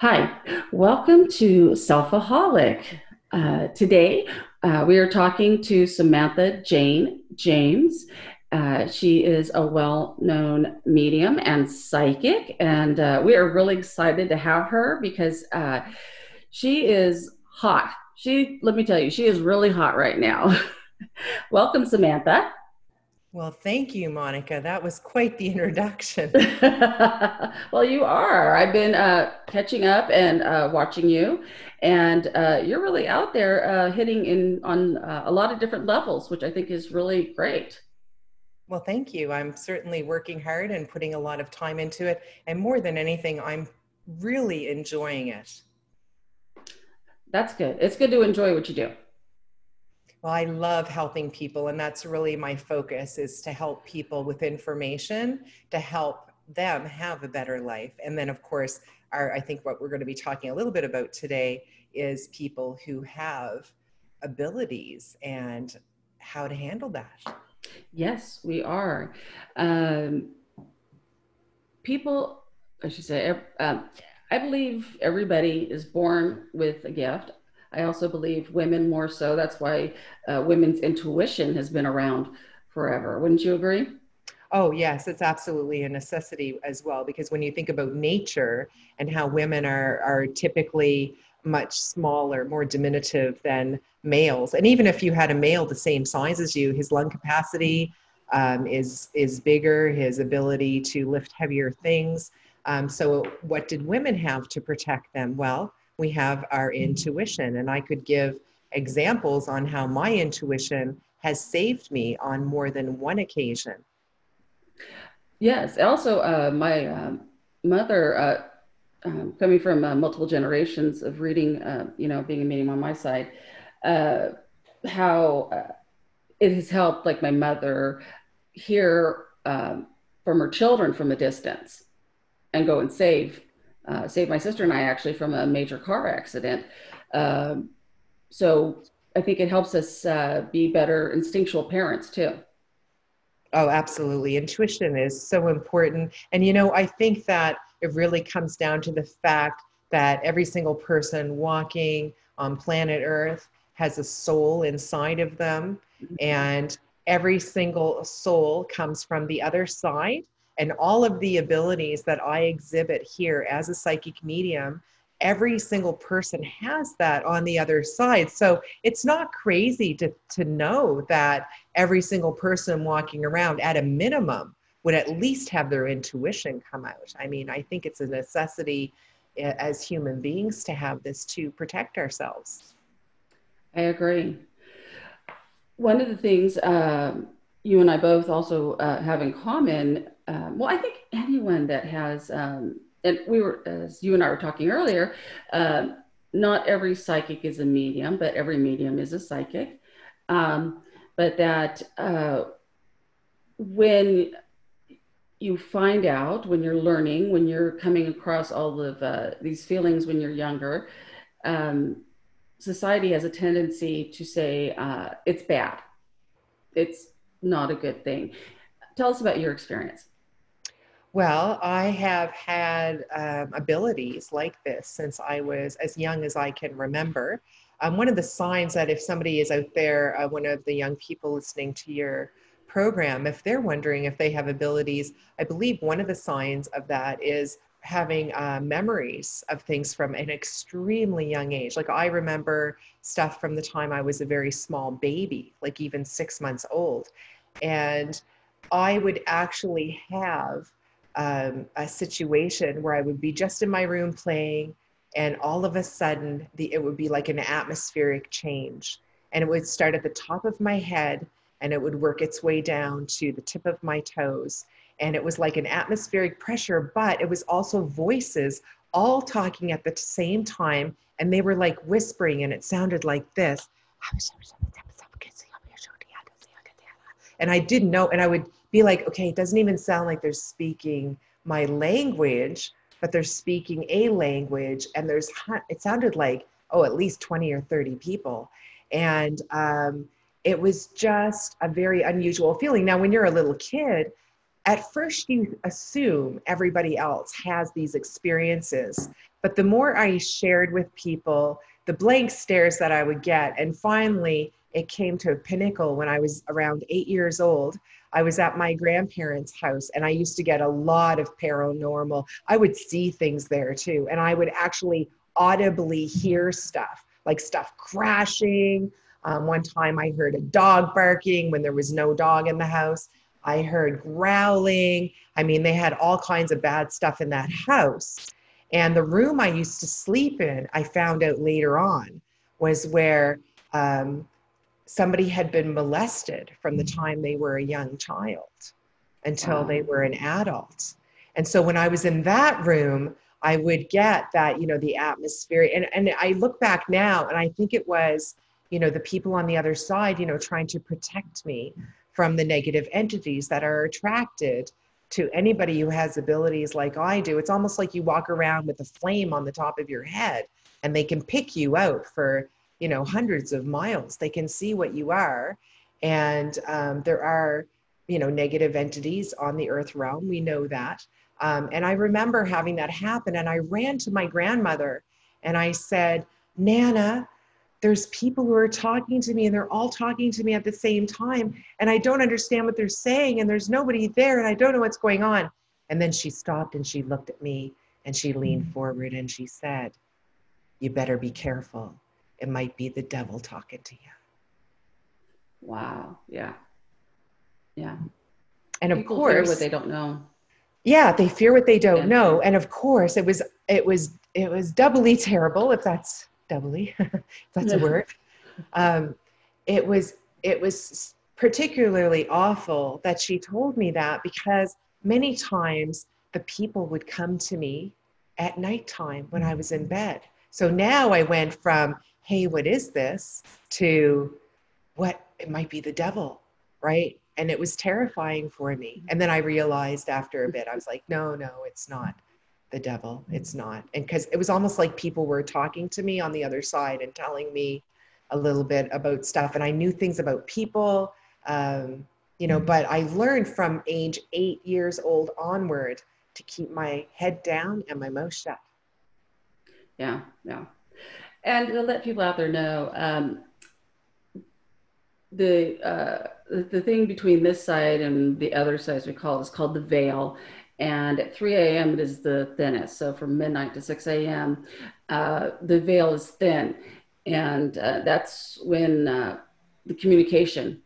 Hi, welcome to Selfaholic. Uh, today, uh, we are talking to Samantha Jane James. Uh, she is a well known medium and psychic, and uh, we are really excited to have her because uh, she is hot. She, let me tell you, she is really hot right now. welcome, Samantha. Well, thank you, Monica. That was quite the introduction. well, you are. I've been uh, catching up and uh, watching you, and uh, you're really out there uh, hitting in on uh, a lot of different levels, which I think is really great. Well, thank you. I'm certainly working hard and putting a lot of time into it. And more than anything, I'm really enjoying it. That's good. It's good to enjoy what you do. Well, I love helping people, and that's really my focus is to help people with information to help them have a better life. And then, of course, our, I think what we're going to be talking a little bit about today is people who have abilities and how to handle that. Yes, we are. Um, people, I should say, um, I believe everybody is born with a gift. I also believe women more so. That's why uh, women's intuition has been around forever. Wouldn't you agree? Oh, yes, it's absolutely a necessity as well. Because when you think about nature and how women are, are typically much smaller, more diminutive than males, and even if you had a male the same size as you, his lung capacity um, is, is bigger, his ability to lift heavier things. Um, so, what did women have to protect them? Well, we have our intuition. And I could give examples on how my intuition has saved me on more than one occasion. Yes. Also, uh, my uh, mother, uh, um, coming from uh, multiple generations of reading, uh, you know, being a medium on my side, uh, how it has helped, like my mother, hear um, from her children from a distance and go and save uh, saved my sister and I actually from a major car accident. Um, so I think it helps us uh, be better instinctual parents too. Oh, absolutely. Intuition is so important. And, you know, I think that it really comes down to the fact that every single person walking on planet Earth has a soul inside of them. Mm-hmm. And every single soul comes from the other side and all of the abilities that I exhibit here as a psychic medium, every single person has that on the other side. So it's not crazy to, to know that every single person walking around, at a minimum, would at least have their intuition come out. I mean, I think it's a necessity eh, as human beings to have this to protect ourselves. I agree. One of the things um, you and I both also uh, have in common um, well, I think anyone that has, um, and we were, as you and I were talking earlier, uh, not every psychic is a medium, but every medium is a psychic. Um, but that uh, when you find out, when you're learning, when you're coming across all of uh, these feelings when you're younger, um, society has a tendency to say uh, it's bad. It's not a good thing. Tell us about your experience. Well, I have had um, abilities like this since I was as young as I can remember. Um, one of the signs that if somebody is out there, uh, one of the young people listening to your program, if they're wondering if they have abilities, I believe one of the signs of that is having uh, memories of things from an extremely young age. Like I remember stuff from the time I was a very small baby, like even six months old. And I would actually have um, a situation where I would be just in my room playing, and all of a sudden, the, it would be like an atmospheric change. And it would start at the top of my head and it would work its way down to the tip of my toes. And it was like an atmospheric pressure, but it was also voices all talking at the same time. And they were like whispering, and it sounded like this. And I didn't know, and I would be like, okay, it doesn't even sound like they're speaking my language, but they're speaking a language. And there's, it sounded like, oh, at least 20 or 30 people. And um, it was just a very unusual feeling. Now, when you're a little kid, at first you assume everybody else has these experiences. But the more I shared with people, the blank stares that I would get, and finally it came to a pinnacle when I was around eight years old. I was at my grandparents' house and I used to get a lot of paranormal. I would see things there too, and I would actually audibly hear stuff like stuff crashing. Um, one time I heard a dog barking when there was no dog in the house. I heard growling. I mean, they had all kinds of bad stuff in that house. And the room I used to sleep in, I found out later on, was where um, somebody had been molested from the time they were a young child until they were an adult. And so when I was in that room, I would get that, you know, the atmosphere. And, and I look back now and I think it was, you know, the people on the other side, you know, trying to protect me from the negative entities that are attracted to anybody who has abilities like I do. It's almost like you walk around with a flame on the top of your head and they can pick you out for, you know, hundreds of miles. They can see what you are. And um, there are, you know, negative entities on the earth realm. We know that. Um, and I remember having that happen. And I ran to my grandmother and I said, Nana, there's people who are talking to me and they're all talking to me at the same time and i don't understand what they're saying and there's nobody there and i don't know what's going on. And then she stopped and she looked at me and she leaned mm. forward and she said you better be careful. It might be the devil talking to you. Wow. Yeah. Yeah. And of people course fear what they don't know. Yeah they fear what they don't yeah. know. And of course it was it was it was doubly terrible if that's doubly, that's a word. Um, it was it was particularly awful that she told me that because many times the people would come to me at nighttime when I was in bed. So now I went from, hey, what is this? to what it might be the devil, right? And it was terrifying for me. And then I realized after a bit, I was like, no, no, it's not the devil. It's not. And because it was almost like people were talking to me on the other side and telling me a little bit about stuff. And I knew things about people, um, you know, but I learned from age eight years old onward to keep my head down and my mouth shut. Yeah, yeah. And to let people out there know, um, the uh, the thing between this side and the other side, as we call it, is called the veil and at 3 a.m. it is the thinnest. So from midnight to 6 a.m., uh, the veil is thin, and uh, that's when uh, the communication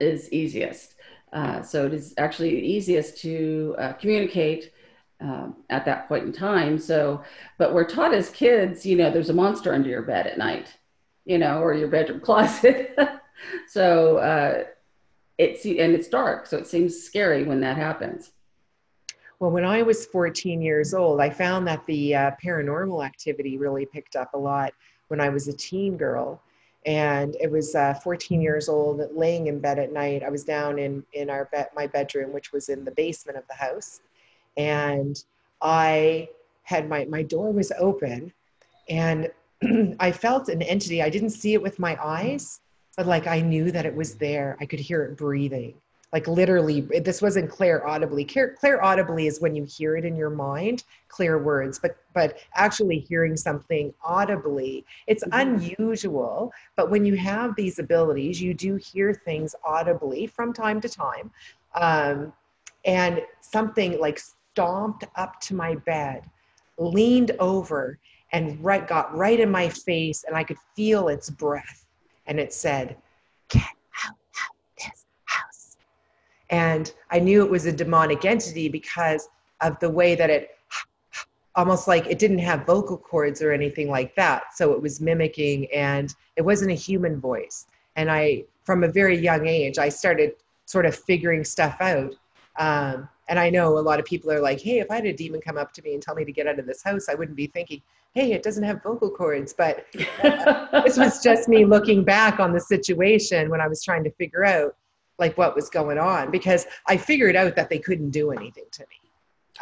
is easiest. Uh, so it is actually easiest to uh, communicate um, at that point in time. So, but we're taught as kids, you know, there's a monster under your bed at night, you know, or your bedroom closet. so uh, it's and it's dark, so it seems scary when that happens. Well, when I was 14 years old, I found that the uh, paranormal activity really picked up a lot when I was a teen girl. And it was uh, 14 years old, laying in bed at night. I was down in, in our be- my bedroom, which was in the basement of the house. And I had my, my door was open and I felt an entity. I didn't see it with my eyes, but like I knew that it was there. I could hear it breathing like literally this wasn't clair audibly clair, clair audibly is when you hear it in your mind clear words but but actually hearing something audibly it's mm-hmm. unusual but when you have these abilities you do hear things audibly from time to time um, and something like stomped up to my bed leaned over and right got right in my face and i could feel its breath and it said get and I knew it was a demonic entity because of the way that it almost like it didn't have vocal cords or anything like that. So it was mimicking and it wasn't a human voice. And I, from a very young age, I started sort of figuring stuff out. Um, and I know a lot of people are like, hey, if I had a demon come up to me and tell me to get out of this house, I wouldn't be thinking, hey, it doesn't have vocal cords. But this was just me looking back on the situation when I was trying to figure out like what was going on because I figured out that they couldn't do anything to me.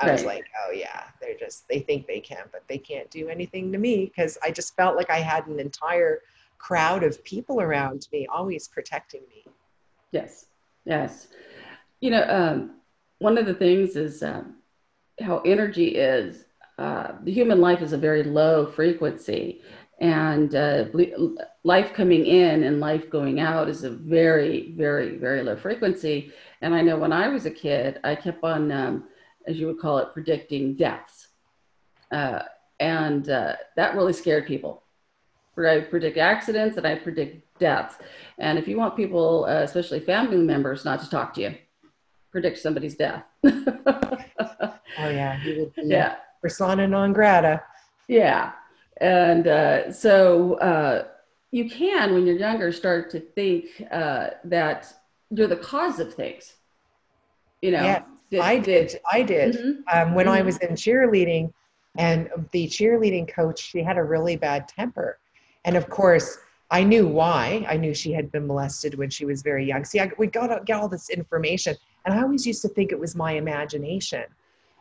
I right. was like, oh yeah, they're just they think they can, but they can't do anything to me because I just felt like I had an entire crowd of people around me always protecting me. Yes. Yes. You know, um, one of the things is um, how energy is. Uh, the human life is a very low frequency, and uh, life coming in and life going out is a very, very, very low frequency. And I know when I was a kid, I kept on, um, as you would call it, predicting deaths. Uh, and uh, that really scared people. I predict accidents and I predict deaths. And if you want people, uh, especially family members, not to talk to you, predict somebody's death. oh yeah, yeah, persona non grata. Yeah, and uh, so uh, you can, when you're younger, start to think uh, that you're the cause of things. You know, yes, did, I did. I did. Mm-hmm. Um, when mm-hmm. I was in cheerleading, and the cheerleading coach, she had a really bad temper, and of course. I knew why. I knew she had been molested when she was very young. See, I, we got to get all this information, and I always used to think it was my imagination.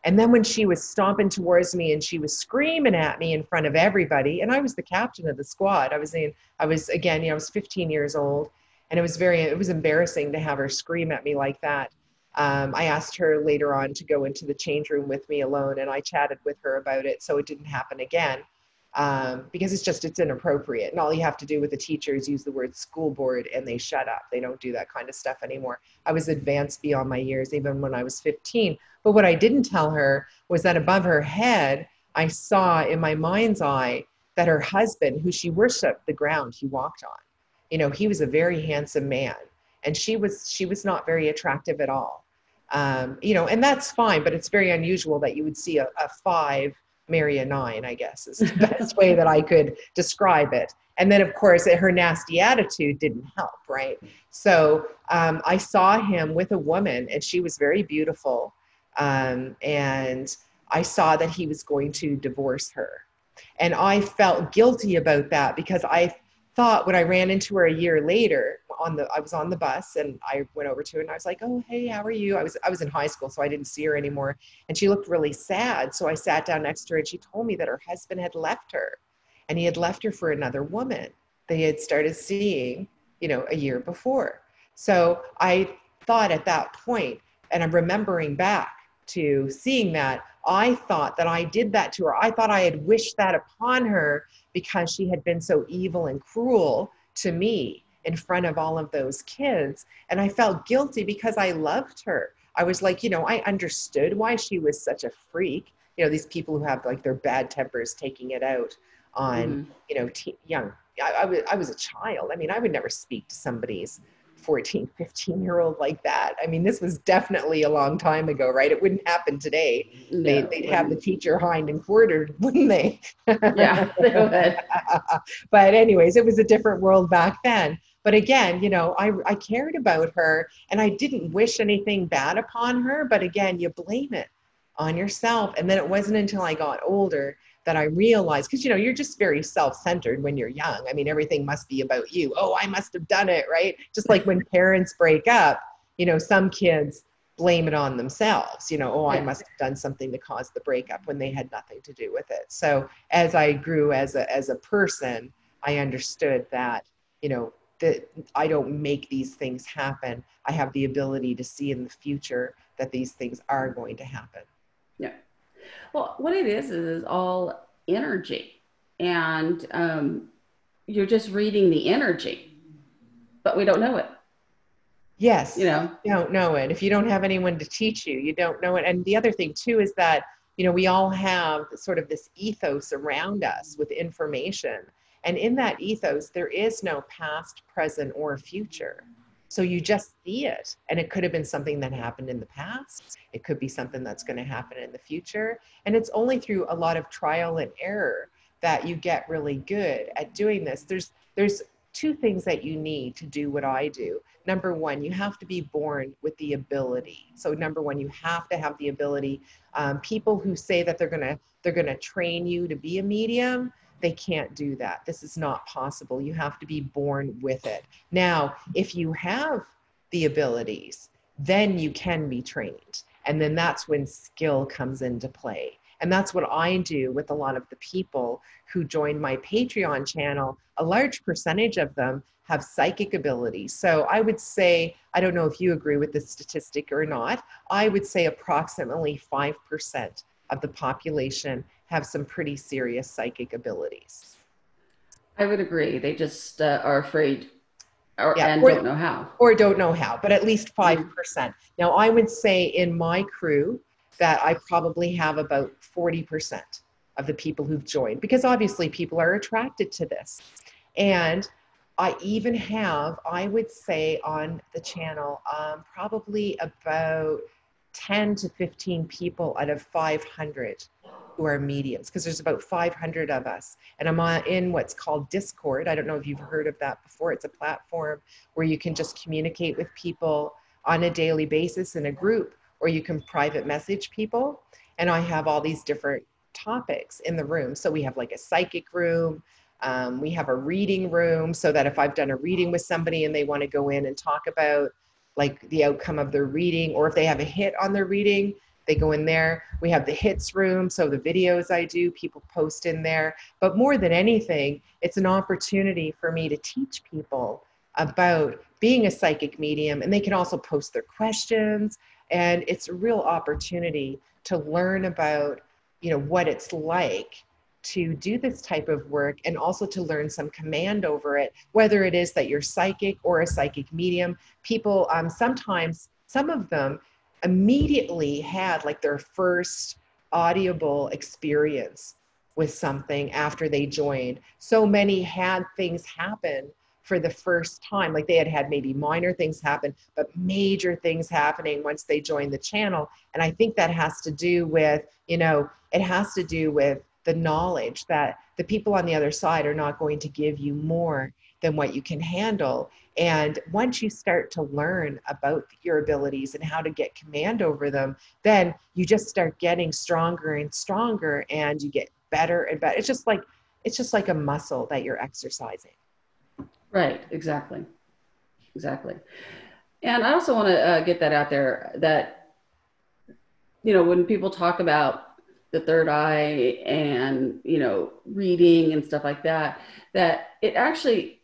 And then when she was stomping towards me and she was screaming at me in front of everybody, and I was the captain of the squad. I was in, I was again, you know, I was 15 years old, and it was very, it was embarrassing to have her scream at me like that. Um, I asked her later on to go into the change room with me alone, and I chatted with her about it, so it didn't happen again um, because it's just it's inappropriate and all you have to do with the teachers is use the word school board and they shut up they don't do that kind of stuff anymore i was advanced beyond my years even when i was 15 but what i didn't tell her was that above her head i saw in my mind's eye that her husband who she worshiped the ground he walked on you know he was a very handsome man and she was she was not very attractive at all um, you know and that's fine but it's very unusual that you would see a, a five marry a nine, I guess is the best way that I could describe it. And then, of course, her nasty attitude didn't help, right? So um, I saw him with a woman, and she was very beautiful. Um, and I saw that he was going to divorce her. And I felt guilty about that because I thought when I ran into her a year later on the I was on the bus and I went over to her and I was like, "Oh, hey, how are you?" I was I was in high school, so I didn't see her anymore, and she looked really sad. So I sat down next to her and she told me that her husband had left her, and he had left her for another woman. They had started seeing, you know, a year before. So I thought at that point, and I'm remembering back to seeing that, I thought that I did that to her. I thought I had wished that upon her because she had been so evil and cruel to me in front of all of those kids. And I felt guilty because I loved her. I was like, you know, I understood why she was such a freak. You know, these people who have like their bad tempers taking it out on, mm-hmm. you know, te- young. I, I, was, I was a child. I mean, I would never speak to somebody's 14, 15 year old like that. I mean, this was definitely a long time ago, right? It wouldn't happen today. No, they, would have the teacher hind and quartered, wouldn't they? yeah, they would. but, anyways, it was a different world back then. But again, you know, I, I cared about her and I didn't wish anything bad upon her. But again, you blame it on yourself. And then it wasn't until I got older that I realized, because you know, you're just very self-centered when you're young. I mean, everything must be about you. Oh, I must have done it, right? Just like when parents break up, you know, some kids blame it on themselves. You know, oh, I must have done something to cause the breakup when they had nothing to do with it. So as I grew as a as a person, I understood that, you know, that I don't make these things happen. I have the ability to see in the future that these things are going to happen. Yeah. Well, what it is is all energy, and um, you're just reading the energy, but we don't know it. Yes, you know, you don't know it. If you don't have anyone to teach you, you don't know it. And the other thing too is that you know we all have sort of this ethos around us with information, and in that ethos there is no past, present, or future. So you just see it. And it could have been something that happened in the past. It could be something that's going to happen in the future. And it's only through a lot of trial and error that you get really good at doing this. There's there's two things that you need to do what I do. Number one, you have to be born with the ability. So number one, you have to have the ability. Um, people who say that they're gonna they're gonna train you to be a medium, they can't do that. This is not possible. You have to be born with it. Now, if you have the abilities, then you can be trained. And then that's when skill comes into play. And that's what I do with a lot of the people who join my Patreon channel. A large percentage of them have psychic abilities. So I would say, I don't know if you agree with this statistic or not, I would say approximately 5% of the population have some pretty serious psychic abilities. I would agree. They just uh, are afraid or, Yeah, and or- don't know how. or don't know how, but at least 5%. Now, I would say in my crew that I probably have about 40% of the people who've joined because obviously people are attracted to this. And I even have, I would say on the channel, um, probably about 10 to 15 people out of 500 who are mediums because there's about 500 of us. And I'm on, in what's called Discord. I don't know if you've heard of that before. It's a platform where you can just communicate with people on a daily basis in a group, or you can private message people. And I have all these different topics in the room. So we have like a psychic room, um, we have a reading room, so that if I've done a reading with somebody and they want to go in and talk about like the outcome of their reading, or if they have a hit on their reading, they go in there. We have the hits room, so the videos I do, people post in there. But more than anything, it's an opportunity for me to teach people about being a psychic medium, and they can also post their questions. And it's a real opportunity to learn about, you know, what it's like to do this type of work and also to learn some command over it, whether it is that you're psychic or a psychic medium. People um, sometimes, some of them immediately had like their first audible experience with something after they joined. So many had things happen for the first time. Like they had had maybe minor things happen, but major things happening once they joined the channel. And I think that has to do with, you know, it has to do with the knowledge that the people on the other side are not going to give you more than what you can handle. And once you start to learn about your abilities and how to get command over them, then you just start getting stronger and stronger and you get better and better. It's just like it's just like a muscle that you're exercising. Right, exactly. Exactly. And I also want to uh, get that out there that, you know, when people talk about the third eye and, you know, reading and stuff like that, that it actually,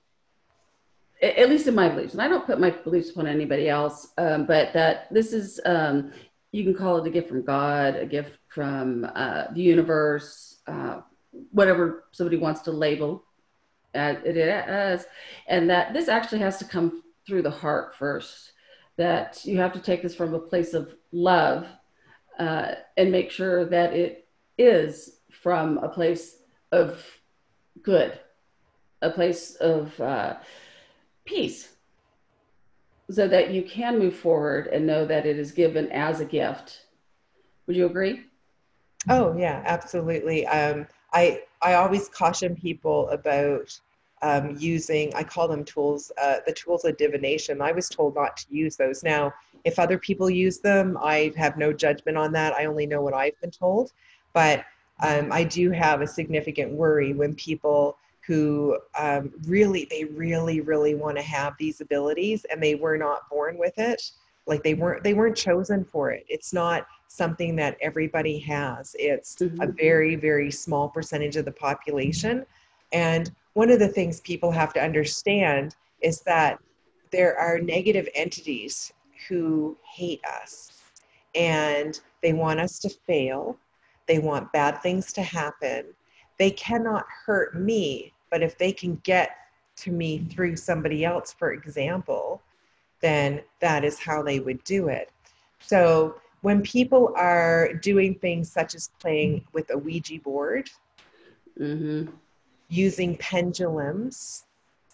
at least in my beliefs, and I don't put my beliefs upon anybody else, um, but that this is, um, you can call it a gift from God, a gift from uh, the universe, uh, whatever somebody wants to label it as, and that this actually has to come through the heart first. That you have to take this from a place of love uh, and make sure that it is from a place of good, a place of uh, peace, so that you can move forward and know that it is given as a gift. Would you agree? Oh yeah, absolutely. Um, I I always caution people about um, using. I call them tools, uh, the tools of divination. I was told not to use those. Now, if other people use them, I have no judgment on that. I only know what I've been told. But um, I do have a significant worry when people who um, really, they really, really want to have these abilities and they were not born with it. Like they weren't, they weren't chosen for it. It's not something that everybody has. It's a Mhm. very, very small percentage of the population. And one of the things people have to understand is that there are negative entities who hate us and they want us to fail. They want bad things to happen. They cannot hurt me, but if they can get to me through somebody else, for example, then that is how they would do it. So when people are doing things such as playing with a Ouija board, Mm-hmm. using pendulums,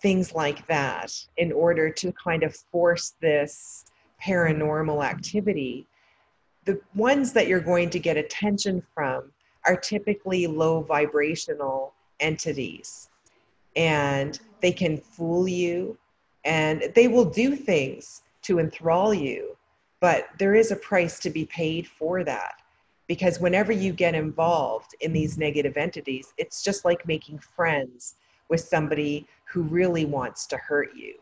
things like that, in order to kind of force this paranormal activity, the ones that you're going to get attention from are typically low vibrational entities. And they can fool you and they will do things to enthrall you, but there is a price to be paid for that because whenever you get involved in these negative entities, it's just like making friends with somebody who really wants to hurt you,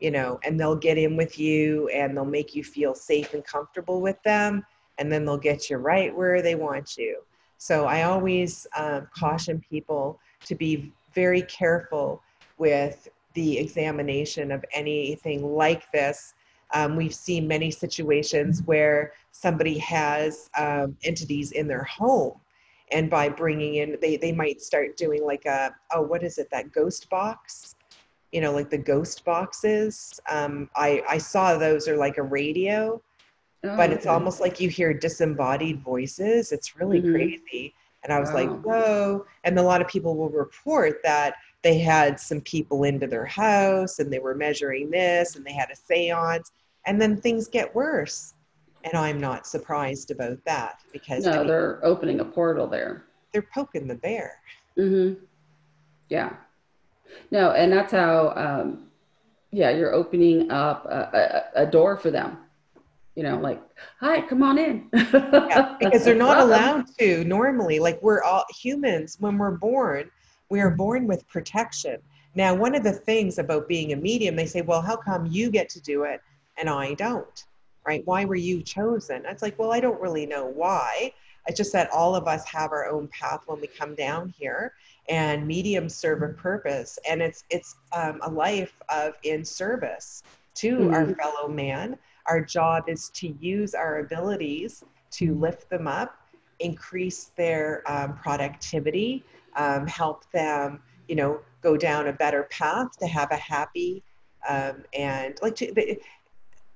you know, and they'll get in with you and they'll make you feel safe and comfortable with them, and then they'll get you right where they want you. So I always um, caution people to be very careful with the examination of anything like this. Um, we've seen many situations where somebody has um, entities in their home and by bringing in they, they might start doing like a oh what is it that ghost box you know like the ghost boxes um, I, I saw those are like a radio oh, but it's okay. almost like you hear disembodied voices it's really mm-hmm. crazy and i was wow. like whoa. And a lot of people will report that they had some people into their house and they were measuring this and they had a seance and then things get worse. And i'm not surprised about that because no they're opening a portal there. They're poking the bear. Mm-hmm. Yeah. No and that's how um yeah you're opening up a, a, a door for them you know like hi come on in yeah, because they're not allowed to normally like we're all humans when we're born we are born with protection. Now, one of the things about being a medium, they say, well, how come you get to do it and I don't? Right? Why were you chosen? It's like, well, I don't really know why. It's just that all of us have our own path when we come down here, and mediums serve a purpose, and it's it's um, a life of in service to mm-hmm. our fellow man. Our job is to use our abilities to lift them up, increase their um, productivity, um, help them, you know, go down a better path to have a happy um, and like to, they,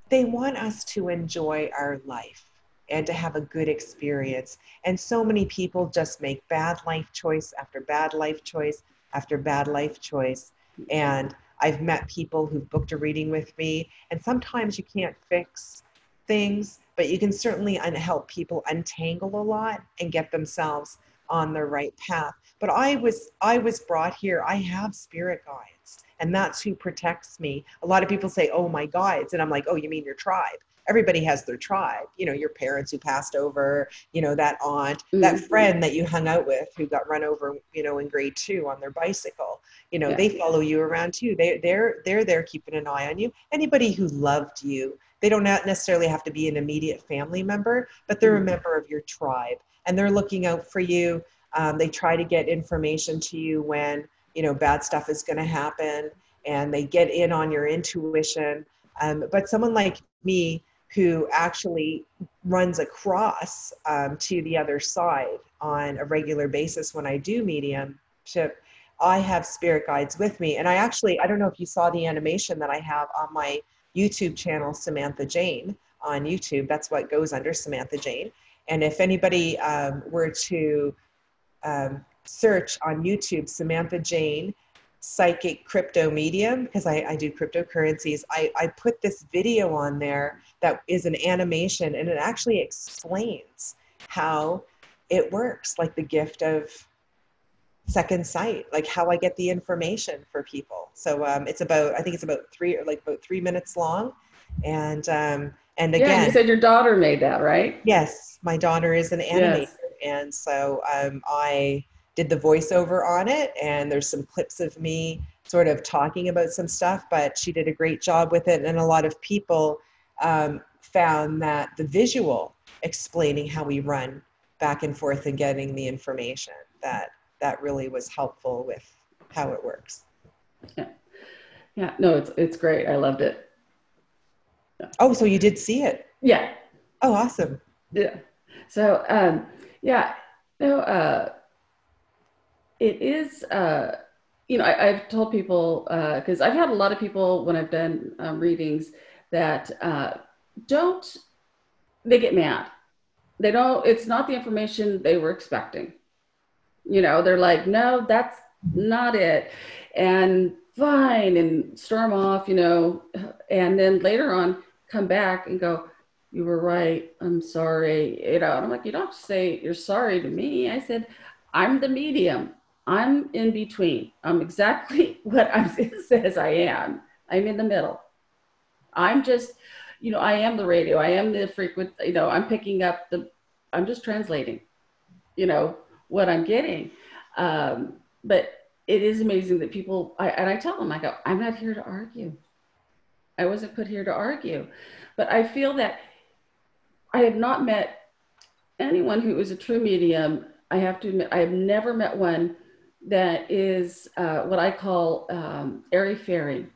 they want us to enjoy our life and to have a good experience. And so many people just make bad life choice after bad life choice after bad life choice. And I've met people who've booked a reading with me, and sometimes you can't fix things, but you can certainly un- help people untangle a lot and get themselves on the right path. But i was i was brought here i have spirit guides and that's who protects me. A lot of people say oh my guides and i'm like oh you mean your tribe everybody has their tribe you know your parents who passed over you know that aunt mm-hmm. that friend that you hung out with who got run over you know in grade two on their bicycle you know yeah. they follow you around too they, they're they're there keeping an eye on you anybody who loved you they don't necessarily have to be an immediate family member but they're mm-hmm. a member of your tribe and they're looking out for you um, they try to get information to you when you know bad stuff is going to happen, and they get in on your intuition. Um, but someone like me who actually runs across um, to the other side on a regular basis when I do mediumship, I have spirit guides with me. And I actually, I don't know if you saw the animation that I have on my YouTube channel, Samantha Jane on YouTube. That's what goes under Samantha Jane. And if anybody um, were to um, search on YouTube, Samantha Jane, psychic crypto medium, because I, I do cryptocurrencies. I, I put this video on there that is an animation and it actually explains how it works, like the gift of second sight, like how I get the information for people. So um, it's about, I think it's about three or like about three minutes long. And um, and again, yeah, you said your daughter made that, right? Yes, my daughter is an animator. Yes and so um, I did the voiceover on it, and there's some clips of me sort of talking about some stuff, but she did a great job with it, and a lot of people um, found that the visual explaining how we run back and forth and getting the information that that really was helpful with how it works. Yeah, yeah, no, it's it's great. I loved it. Yeah. Oh, so you did see it? Yeah. Oh, awesome. Yeah. So um, yeah, no, uh, it is. Uh, you know, I, have told people because uh, I've had a lot of people when I've done um, readings that uh, don't. They get mad. They don't. It's not the information they were expecting. You know, they're like, no, that's not it, and fine, and storm off. You know, and then later on come back and go, you were right. I'm sorry. You know, and I'm like, you don't say you're sorry to me. I said, I'm the medium. I'm in between. I'm exactly what it says I am. I'm in the middle. I'm just, you know, I am the radio. I am the frequent, you know, I'm picking up the, I'm just translating, you know, what I'm getting. Um, but it is amazing that people, I, and I tell them, I go, I'm not here to argue. I wasn't put here to argue. But I feel that I have not met anyone who is a true medium I have to admit, I have never met one that is uh, what I call um, airy fairy.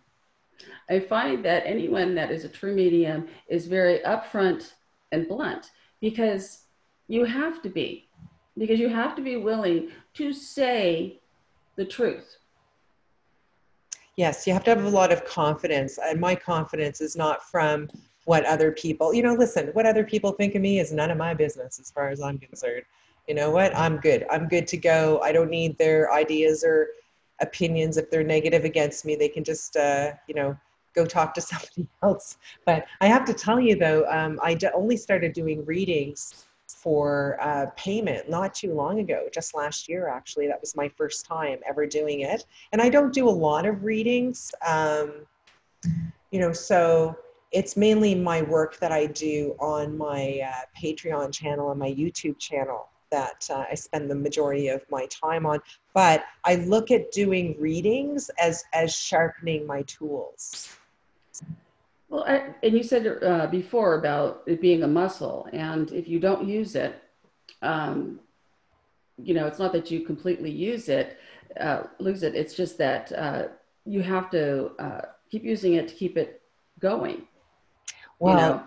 I find that anyone that is a true medium is very upfront and blunt because you have to be, because you have to be willing to say the truth. Yes, you have to have a lot of confidence. And my confidence is not from what other people, you know, listen, what other people think of me is none of my business as far as I'm concerned. You know what? I'm good. I'm good to go. I don't need their ideas or opinions. If they're negative against me, they can just, uh, you know, go talk to somebody else. But I have to tell you though, um, I only started doing readings for uh, payment not too long ago, just last year actually. That was my first time ever doing it. And I don't do a lot of readings, um, you know, so it's mainly my work that I do on my uh, Patreon channel and my YouTube channel that uh, I spend the majority of my time on. But I look at doing readings as as sharpening my tools. Well, I, and you said uh, before about it being a muscle, and if you don't use it, um, you know, it's not that you completely use it, uh, lose it. It's just that uh, you have to uh, keep using it to keep it going. Well, you know?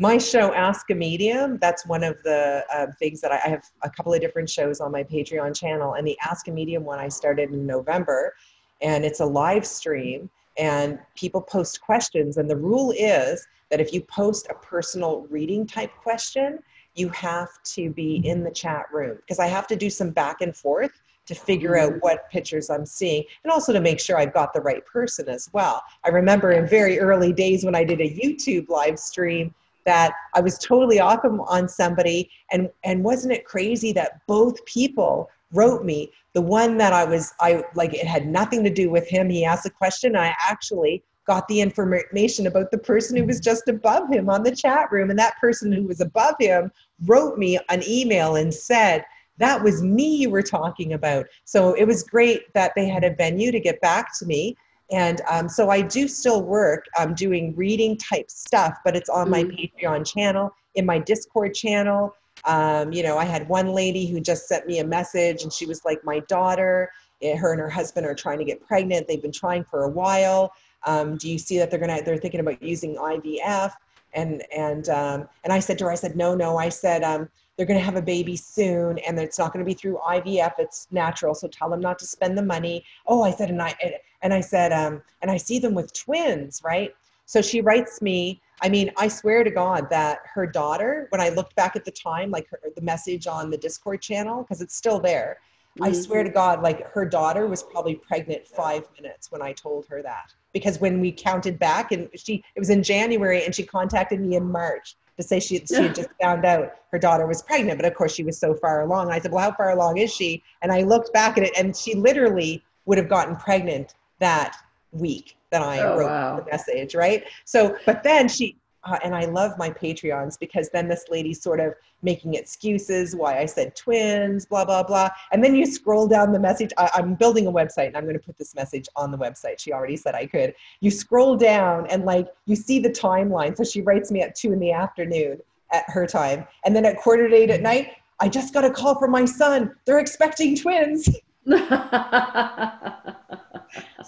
My show, Ask a Medium, that's one of the uh, things that I, I have a couple of different shows on my Patreon channel, and the Ask a Medium one I started in November, and it's a live stream and people post questions. And the rule is that if you post a personal reading type question, you have to be in the chat room because I have to do some back and forth to figure out mm-hmm. what pictures I'm seeing and also to make sure I've got the right person as well. I remember in very early days when I did a YouTube live stream that I was totally off on somebody. And and wasn't it crazy that both people wrote me? The one that i was i like it had nothing to do with him. He asked a question. I actually got the information about the person who was just above him on the chat room. And that person who was above him wrote me an email and said that was me you were talking about. So it was great that they had a venue to get back to me and um, so i do still work i'm doing reading type stuff but it's on my mm. patreon channel in my discord channel um, you know, I had one lady who just sent me a message and she was like, My daughter, eh, her and her husband are trying to get pregnant. They've been trying for a while. Um, do you see that they're gonna they're thinking about using IVF? And and um, and I said to her, I said, No, no, I said, um, they're gonna have a baby soon and it's not gonna be through IVF, it's natural. So tell them not to spend the money. Oh, I said, and I and I said, um, and I see them with twins, right? So she writes me, I mean, I swear to God that her daughter, when I looked back at the time, like her, the message on the Discord channel, because it's still there, mm-hmm. I swear to God, like her daughter was probably pregnant five minutes when I told her that. Because when we counted back, and she, it was in January, and she contacted me in March to say she, she had just found out her daughter was pregnant. But of course, she was so far along. I said, Well, how far along is she? And I looked back at it, and she literally would have gotten pregnant that week that I oh, wrote wow. the message, right? So, but then she, uh, and I love my Patreons because then this lady's sort of making excuses why I said twins, blah, blah, blah. And then you scroll down the message. I, am building a website and I'm going to put this message on the website. She already said I could. You scroll down and like you see the timeline. So she writes me at two in the afternoon at her time. And then at quarter to eight at night, I just got a call from my son. They're expecting twins.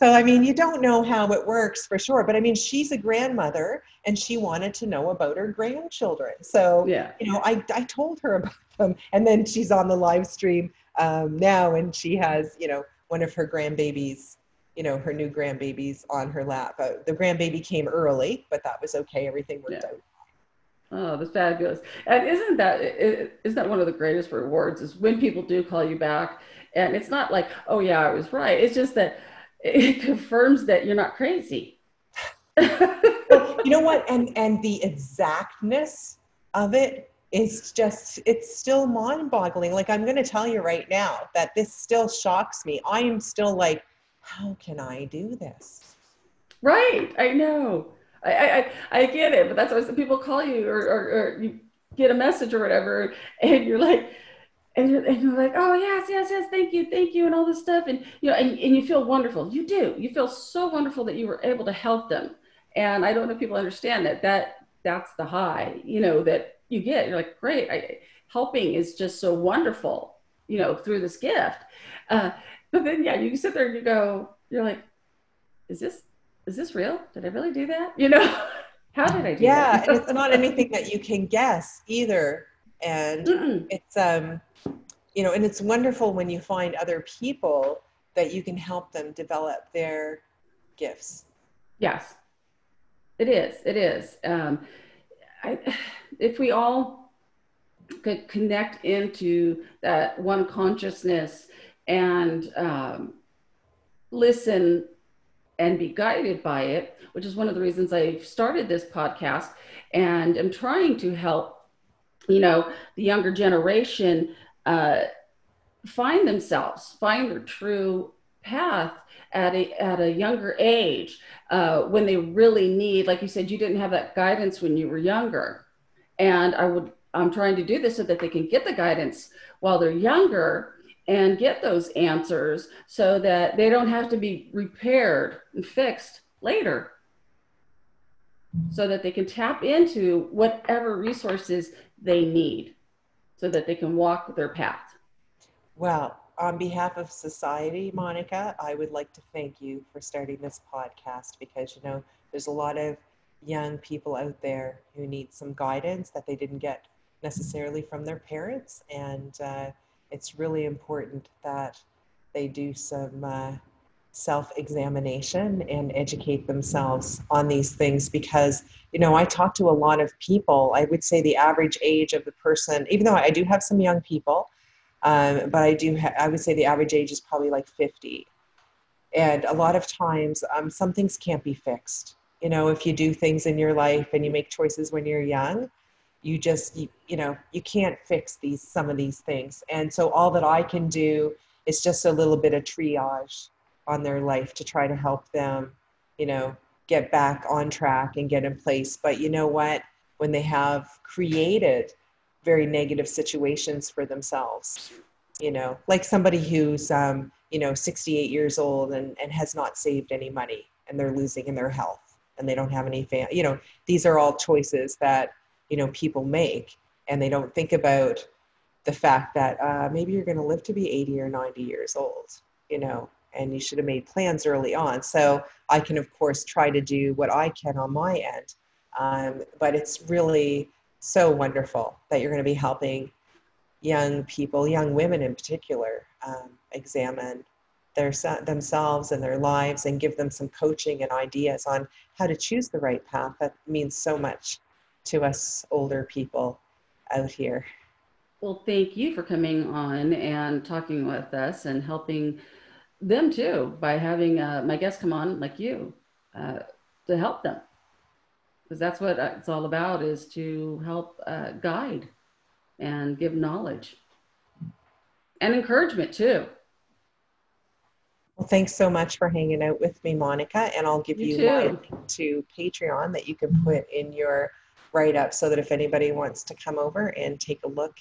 so I mean, you don't know how it works for sure, but I mean, she's a grandmother and she wanted to know about her grandchildren. So yeah, you know, I I told her about them, and then she's on the live stream um, now, and she has you know one of her grandbabies, you know, her new grandbabies on her lap. Uh, the grandbaby came early, but that was okay. Everything worked yeah. out. Oh, that's fabulous! And isn't that isn't that one of the greatest rewards? Is when people do call you back, and it's not like, oh yeah, I was right. It's just that it confirms that you're not crazy. you know what? And and the exactness of it is just it's still mind-boggling. Like I'm going to tell you right now that this still shocks me. I am still like, how can I do this? Right. I know. I I, I get it, but that's why some people call you or, or, or you get a message or whatever, and you're like and you're, and you're like, oh yes, yes, yes, thank you, thank you, and all this stuff, and you know, and, and you feel wonderful. You do. You feel so wonderful that you were able to help them. And I don't know if people understand that that that's the high, you know, that you get. You're like, great, I, helping is just so wonderful. you know, through this gift. Uh, but then, yeah, you sit there and you go, you're like, is this, is this real? Did I really do that? You know, how did I do yeah, that? and it's not anything that you can guess either. And Mm-mm. it's, um, you know, and it's wonderful when you find other people that you can help them develop their gifts. Yes, it is. It is. Um, I, if we all could connect into that one consciousness and um, listen and be guided by it, which is one of the reasons I started this podcast and am trying to help, you know, the younger generation uh, find themselves, find their true path at a at a younger age uh, when they really need like you said you didn't have that guidance when you were younger. And i would i'm trying to do this so that they can get the guidance while they're younger and get those answers so that they don't have to be repaired and fixed later. So that they can tap into whatever resources they need so that they can walk their path Well, on behalf of society, Monica, I would like to thank you for starting this podcast because, you know, there's a lot of young people out there who need some guidance that they didn't get necessarily from their parents. And uh, it's really important that they do some uh, self examination and educate themselves on these things because, you know, I talk to a lot of people. I would say the average age of the person, even though I do have some young people, um, but I do, ha- I would say the average age is probably like 50. And a lot of times, um, some things can't be fixed. You know, if you do things in your life and you make choices when you're young, you just, you, you know, you can't fix these, some of these things. And so all that I can do is just a little bit of triage on their life to try to help them, you know, get back on track and get in place. But you know what? When they have created very negative situations for themselves you know like somebody who's um, you know 68 years old and, and has not saved any money and they're losing in their health and they don't have any fam- you know these are all choices that you know people make and they don't think about the fact that uh, maybe you're going to live to be 80 or 90 years old you know and you should have made plans early on so i can of course try to do what i can on my end um, but it's really so wonderful that you're going to be helping young people, young women in particular, um, examine their themselves and their lives and give them some coaching and ideas on how to choose the right path. That means so much to us older people out here. Well, thank you for coming on and talking with us and helping them too by having uh, my guests come on like you uh, to help them because that's what it's all about is to help uh, guide and give knowledge and encouragement too. Well, thanks so much for hanging out with me, Monica. And I'll give you, you my link to Patreon that you can put in your write up so that if anybody wants to come over and take a look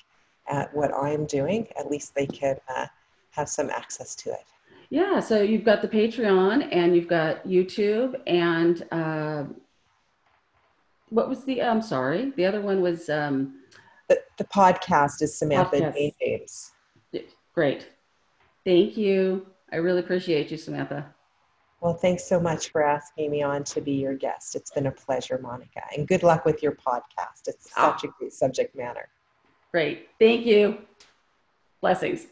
at what I'm doing, at least they can uh, have some access to it. Yeah, so you've got the Patreon and you've got YouTube and uh, what was the? I'm sorry, the other one was um, the, the podcast is Samantha Podcast. James. great. Thank you. I really appreciate you, Samantha. Well, thanks so much for asking me on to be your guest. It's been a pleasure, Monica, and good luck with your podcast. It's such a great subject matter. Great. Thank you. Blessings.